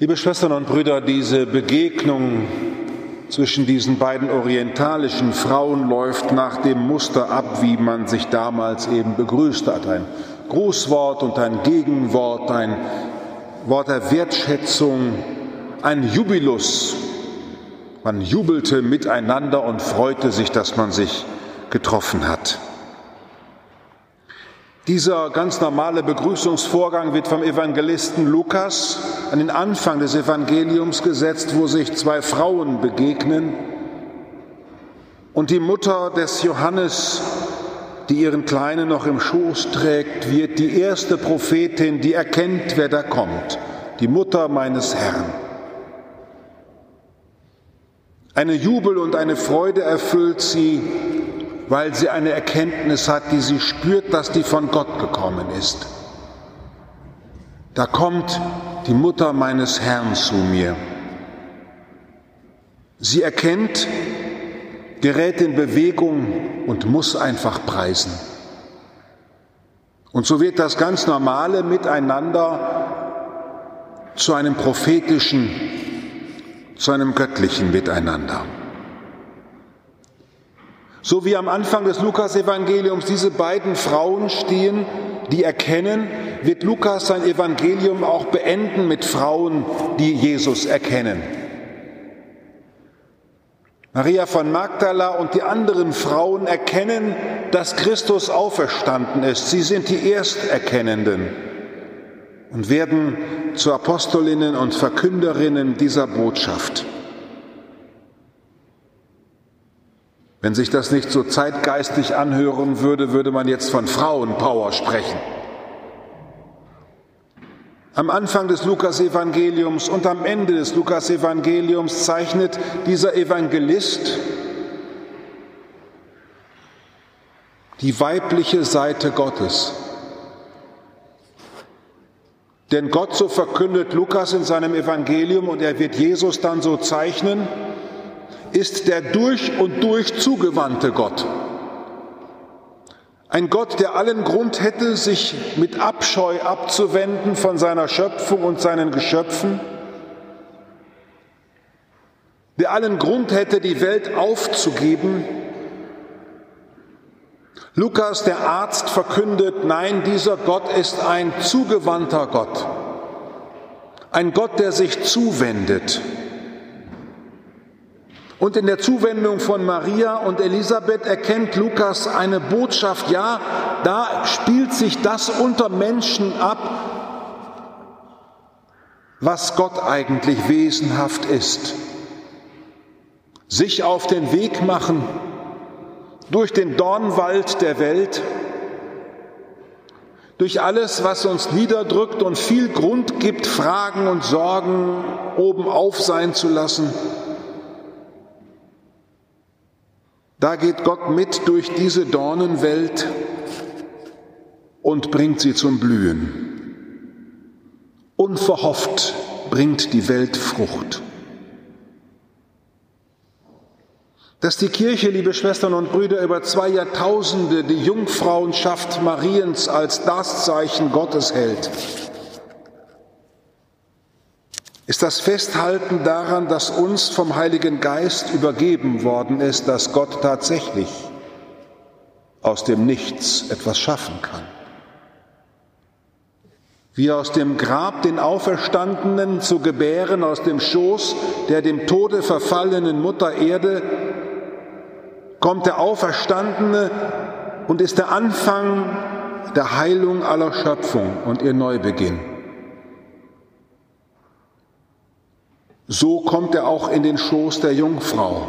Liebe Schwestern und Brüder, diese Begegnung zwischen diesen beiden orientalischen Frauen läuft nach dem Muster ab, wie man sich damals eben begrüßt hat. Ein Grußwort und ein Gegenwort, ein Wort der Wertschätzung, ein Jubilus. Man jubelte miteinander und freute sich, dass man sich getroffen hat. Dieser ganz normale Begrüßungsvorgang wird vom Evangelisten Lukas an den Anfang des Evangeliums gesetzt, wo sich zwei Frauen begegnen und die Mutter des Johannes, die ihren Kleinen noch im Schoß trägt, wird die erste Prophetin, die erkennt, wer da kommt, die Mutter meines Herrn. Eine Jubel und eine Freude erfüllt sie, weil sie eine Erkenntnis hat, die sie spürt, dass die von Gott gekommen ist. Da kommt die Mutter meines Herrn zu mir. Sie erkennt, gerät in Bewegung und muss einfach preisen. Und so wird das ganz normale Miteinander zu einem prophetischen, zu einem göttlichen Miteinander. So wie am Anfang des Lukas-Evangeliums diese beiden Frauen stehen, die erkennen, wird Lukas sein Evangelium auch beenden mit Frauen, die Jesus erkennen. Maria von Magdala und die anderen Frauen erkennen, dass Christus auferstanden ist. Sie sind die Ersterkennenden und werden zu Apostolinnen und Verkünderinnen dieser Botschaft. Wenn sich das nicht so zeitgeistig anhören würde, würde man jetzt von Frauenpower sprechen. Am Anfang des Lukasevangeliums und am Ende des Lukasevangeliums zeichnet dieser Evangelist die weibliche Seite Gottes. Denn Gott, so verkündet Lukas in seinem Evangelium und er wird Jesus dann so zeichnen, ist der durch und durch zugewandte Gott. Ein Gott, der allen Grund hätte, sich mit Abscheu abzuwenden von seiner Schöpfung und seinen Geschöpfen, der allen Grund hätte, die Welt aufzugeben. Lukas, der Arzt, verkündet, nein, dieser Gott ist ein zugewandter Gott, ein Gott, der sich zuwendet. Und in der Zuwendung von Maria und Elisabeth erkennt Lukas eine Botschaft, ja, da spielt sich das unter Menschen ab, was Gott eigentlich wesenhaft ist. Sich auf den Weg machen durch den Dornwald der Welt, durch alles, was uns niederdrückt und viel Grund gibt, Fragen und Sorgen oben auf sein zu lassen Da geht Gott mit durch diese Dornenwelt und bringt sie zum Blühen. Unverhofft bringt die Welt Frucht. Dass die Kirche, liebe Schwestern und Brüder, über zwei Jahrtausende die Jungfrauenschaft Mariens als das Zeichen Gottes hält, ist das Festhalten daran, dass uns vom Heiligen Geist übergeben worden ist, dass Gott tatsächlich aus dem Nichts etwas schaffen kann. Wie aus dem Grab den Auferstandenen zu gebären, aus dem Schoß der dem Tode verfallenen Mutter Erde, kommt der Auferstandene und ist der Anfang der Heilung aller Schöpfung und ihr Neubeginn. So kommt er auch in den Schoß der Jungfrau.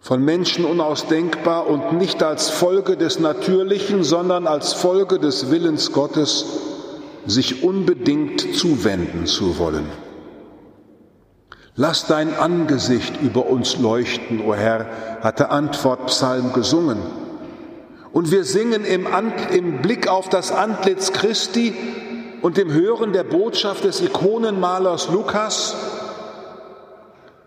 Von Menschen unausdenkbar und nicht als Folge des Natürlichen, sondern als Folge des Willens Gottes, sich unbedingt zuwenden zu wollen. Lass dein Angesicht über uns leuchten, o Herr, hat der Antwortpsalm gesungen. Und wir singen im, im Blick auf das Antlitz Christi, und dem Hören der Botschaft des Ikonenmalers Lukas,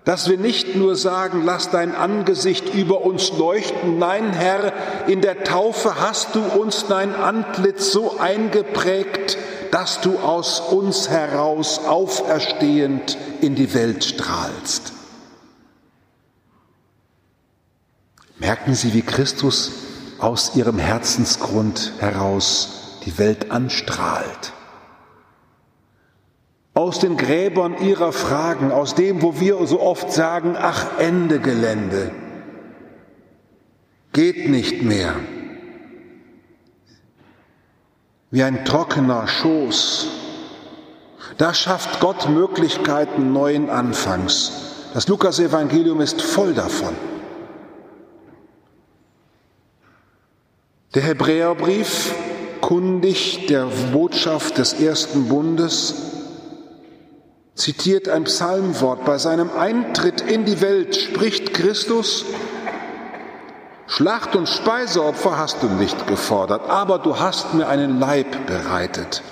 dass wir nicht nur sagen, lass dein Angesicht über uns leuchten, nein Herr, in der Taufe hast du uns dein Antlitz so eingeprägt, dass du aus uns heraus auferstehend in die Welt strahlst. Merken Sie, wie Christus aus ihrem Herzensgrund heraus die Welt anstrahlt. Aus den Gräbern ihrer Fragen, aus dem, wo wir so oft sagen, ach Ende Gelände, geht nicht mehr. Wie ein trockener Schoß. Da schafft Gott Möglichkeiten neuen Anfangs. Das Lukas-Evangelium ist voll davon. Der Hebräerbrief, kundig der Botschaft des ersten Bundes, zitiert ein Psalmwort. Bei seinem Eintritt in die Welt spricht Christus, Schlacht- und Speiseopfer hast du nicht gefordert, aber du hast mir einen Leib bereitet.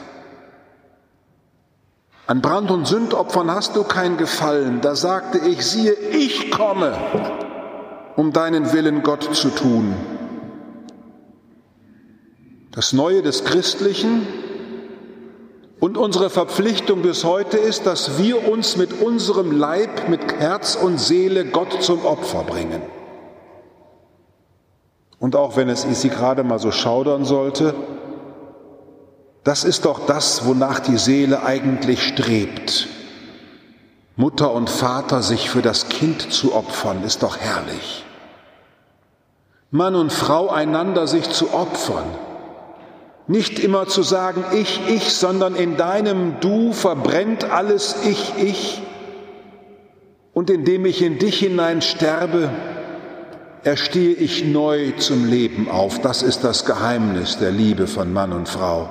An Brand- und Sündopfern hast du kein Gefallen. Da sagte ich, siehe, ich komme, um deinen Willen Gott zu tun. Das Neue des Christlichen und unsere Verpflichtung bis heute ist, dass wir uns mit unserem Leib, mit Herz und Seele Gott zum Opfer bringen. Und auch wenn es Sie gerade mal so schaudern sollte, das ist doch das, wonach die Seele eigentlich strebt. Mutter und Vater sich für das Kind zu opfern, ist doch herrlich. Mann und Frau einander sich zu opfern, nicht immer zu sagen, ich, ich, sondern in deinem Du verbrennt alles ich, ich. Und indem ich in dich hinein sterbe, erstehe ich neu zum Leben auf. Das ist das Geheimnis der Liebe von Mann und Frau.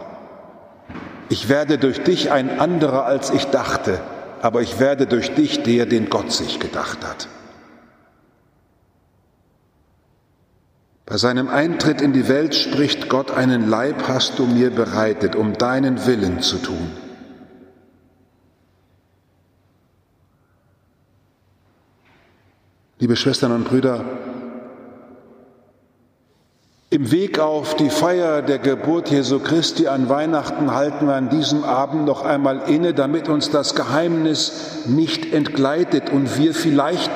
Ich werde durch dich ein anderer, als ich dachte, aber ich werde durch dich der, den Gott sich gedacht hat. Bei seinem Eintritt in die Welt spricht Gott, einen Leib hast du mir bereitet, um deinen Willen zu tun. Liebe Schwestern und Brüder, im Weg auf die Feier der Geburt Jesu Christi an Weihnachten halten wir an diesem Abend noch einmal inne, damit uns das Geheimnis nicht entgleitet und wir vielleicht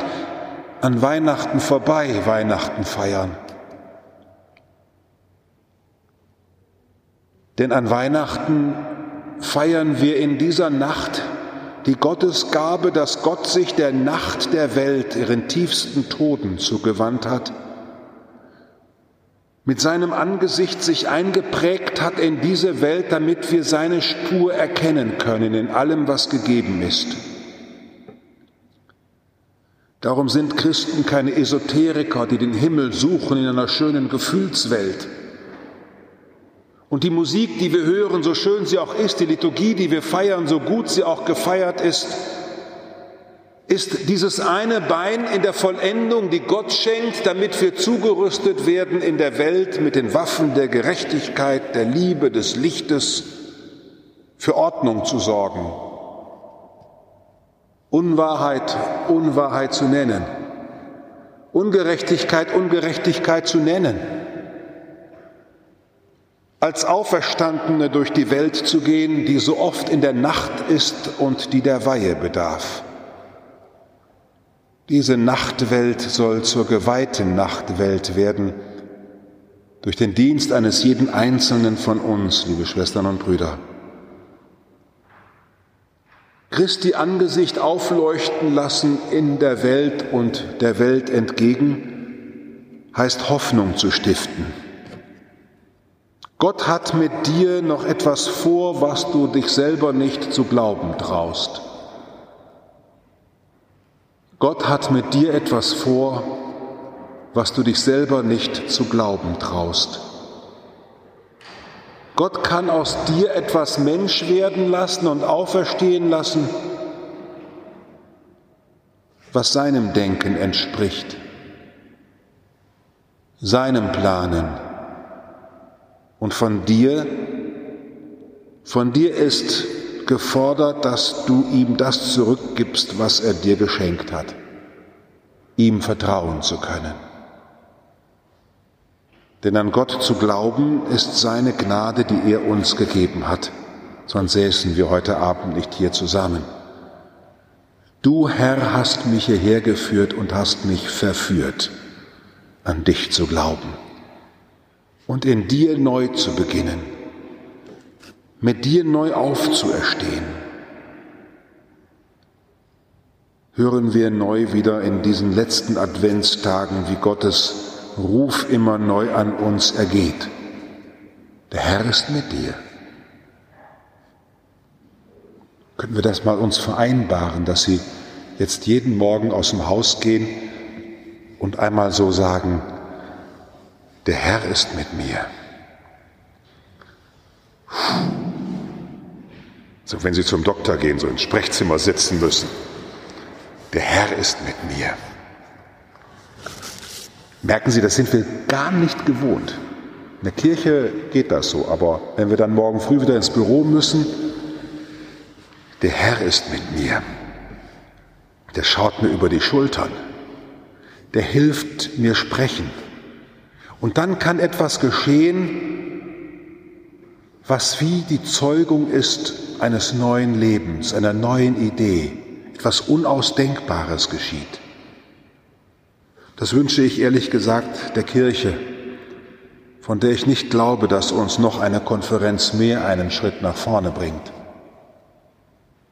an Weihnachten vorbei Weihnachten feiern. Denn an Weihnachten feiern wir in dieser Nacht die Gottesgabe, dass Gott sich der Nacht der Welt, ihren tiefsten Toden zugewandt hat, mit seinem Angesicht sich eingeprägt hat in diese Welt, damit wir seine Spur erkennen können in allem, was gegeben ist. Darum sind Christen keine Esoteriker, die den Himmel suchen in einer schönen Gefühlswelt und die Musik, die wir hören, so schön sie auch ist, die Liturgie, die wir feiern, so gut sie auch gefeiert ist, ist dieses eine Bein in der Vollendung, die Gott schenkt, damit wir zugerüstet werden in der Welt mit den Waffen der Gerechtigkeit, der Liebe, des Lichtes, für Ordnung zu sorgen. Unwahrheit, Unwahrheit zu nennen. Ungerechtigkeit, Ungerechtigkeit zu nennen als Auferstandene durch die Welt zu gehen, die so oft in der Nacht ist und die der Weihe bedarf. Diese Nachtwelt soll zur geweihten Nachtwelt werden, durch den Dienst eines jeden Einzelnen von uns, liebe Schwestern und Brüder. Christi Angesicht aufleuchten lassen in der Welt und der Welt entgegen, heißt Hoffnung zu stiften Gott hat mit dir noch etwas vor, was du dich selber nicht zu glauben traust. Gott hat mit dir etwas vor, was du dich selber nicht zu glauben traust. Gott kann aus dir etwas Mensch werden lassen und auferstehen lassen, was seinem Denken entspricht, seinem Planen und von dir, von dir ist gefordert, dass du ihm das zurückgibst, was er dir geschenkt hat, ihm vertrauen zu können. Denn an Gott zu glauben ist seine Gnade, die er uns gegeben hat, sonst säßen wir heute Abend nicht hier zusammen. Du, Herr, hast mich hierher geführt und hast mich verführt, an dich zu glauben und in dir neu zu beginnen, mit dir neu aufzuerstehen. Hören wir neu wieder in diesen letzten Adventstagen, wie Gottes Ruf immer neu an uns ergeht. Der Herr ist mit dir. Könnten wir das mal uns vereinbaren, dass Sie jetzt jeden Morgen aus dem Haus gehen und einmal so sagen, der Herr ist mit mir. So, wenn Sie zum Doktor gehen, so ins Sprechzimmer sitzen müssen. Der Herr ist mit mir. Merken Sie, das sind wir gar nicht gewohnt. In der Kirche geht das so, aber wenn wir dann morgen früh wieder ins Büro müssen, der Herr ist mit mir. Der schaut mir über die Schultern. Der hilft mir sprechen. Und dann kann etwas geschehen, was wie die Zeugung ist eines neuen Lebens, einer neuen Idee. Etwas Unausdenkbares geschieht. Das wünsche ich ehrlich gesagt der Kirche, von der ich nicht glaube, dass uns noch eine Konferenz mehr einen Schritt nach vorne bringt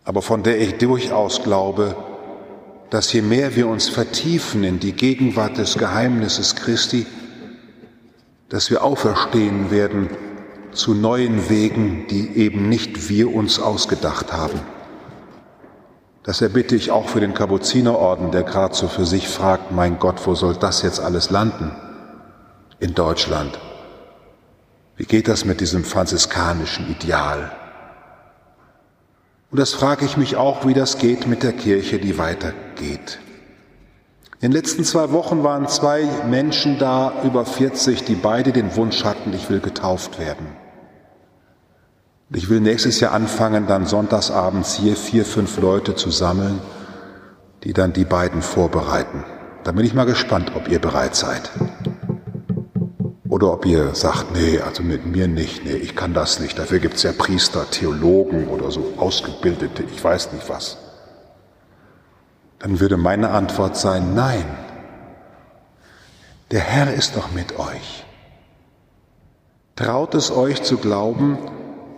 aber von der ich durchaus glaube, dass je mehr wir uns vertiefen in die Gegenwart des Geheimnisses Christi, dass wir auferstehen werden zu neuen Wegen, die eben nicht wir uns ausgedacht haben. Das erbitte ich auch für den Kapuzinerorden, der gerade so für sich fragt, mein Gott, wo soll das jetzt alles landen? In Deutschland. Wie geht das mit diesem franziskanischen Ideal? Und das frage ich mich auch, wie das geht mit der Kirche, die weitergeht. In den letzten zwei Wochen waren zwei Menschen da, über 40, die beide den Wunsch hatten, ich will getauft werden. Ich will nächstes Jahr anfangen, dann sonntagsabends hier vier, fünf Leute zu sammeln, die dann die beiden vorbereiten. Da bin ich mal gespannt, ob ihr bereit seid. Oder ob ihr sagt, nee, also mit mir nicht, nee, ich kann das nicht. Dafür gibt es ja Priester, Theologen oder so Ausgebildete, ich weiß nicht was. Dann würde meine Antwort sein, nein. Der Herr ist doch mit euch. Traut es euch zu glauben,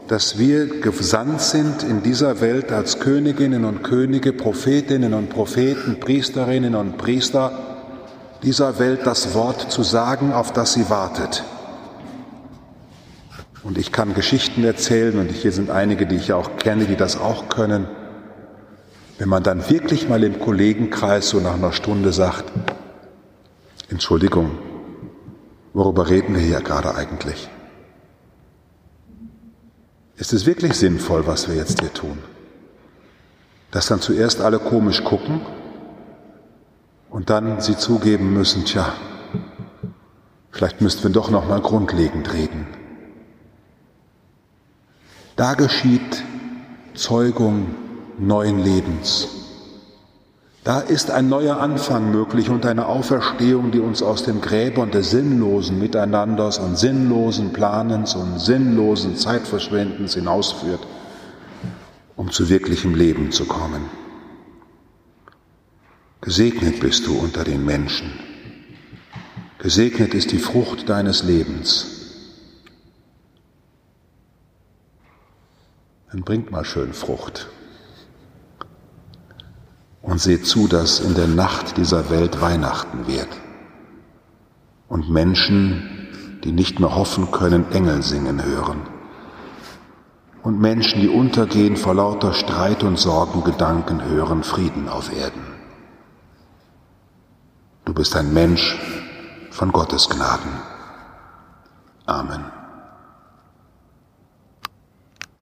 dass wir gesandt sind in dieser Welt als Königinnen und Könige, Prophetinnen und Propheten, Priesterinnen und Priester, dieser Welt das Wort zu sagen, auf das sie wartet. Und ich kann Geschichten erzählen, und hier sind einige, die ich auch kenne, die das auch können. Wenn man dann wirklich mal im Kollegenkreis so nach einer Stunde sagt, Entschuldigung, worüber reden wir hier gerade eigentlich? Ist es wirklich sinnvoll, was wir jetzt hier tun? Dass dann zuerst alle komisch gucken und dann sie zugeben müssen, tja, vielleicht müssten wir doch noch mal grundlegend reden. Da geschieht Zeugung neuen Lebens. Da ist ein neuer Anfang möglich und eine Auferstehung, die uns aus den Gräbern des sinnlosen Miteinanders und sinnlosen Planens und sinnlosen Zeitverschwendens hinausführt, um zu wirklichem Leben zu kommen. Gesegnet bist du unter den Menschen. Gesegnet ist die Frucht deines Lebens. Dann bringt mal schön Frucht. Und seht zu, dass in der Nacht dieser Welt Weihnachten wird. Und Menschen, die nicht mehr hoffen können, Engel singen hören. Und Menschen, die untergehen vor lauter Streit und Sorgengedanken hören Frieden auf Erden. Du bist ein Mensch von Gottes Gnaden. Amen.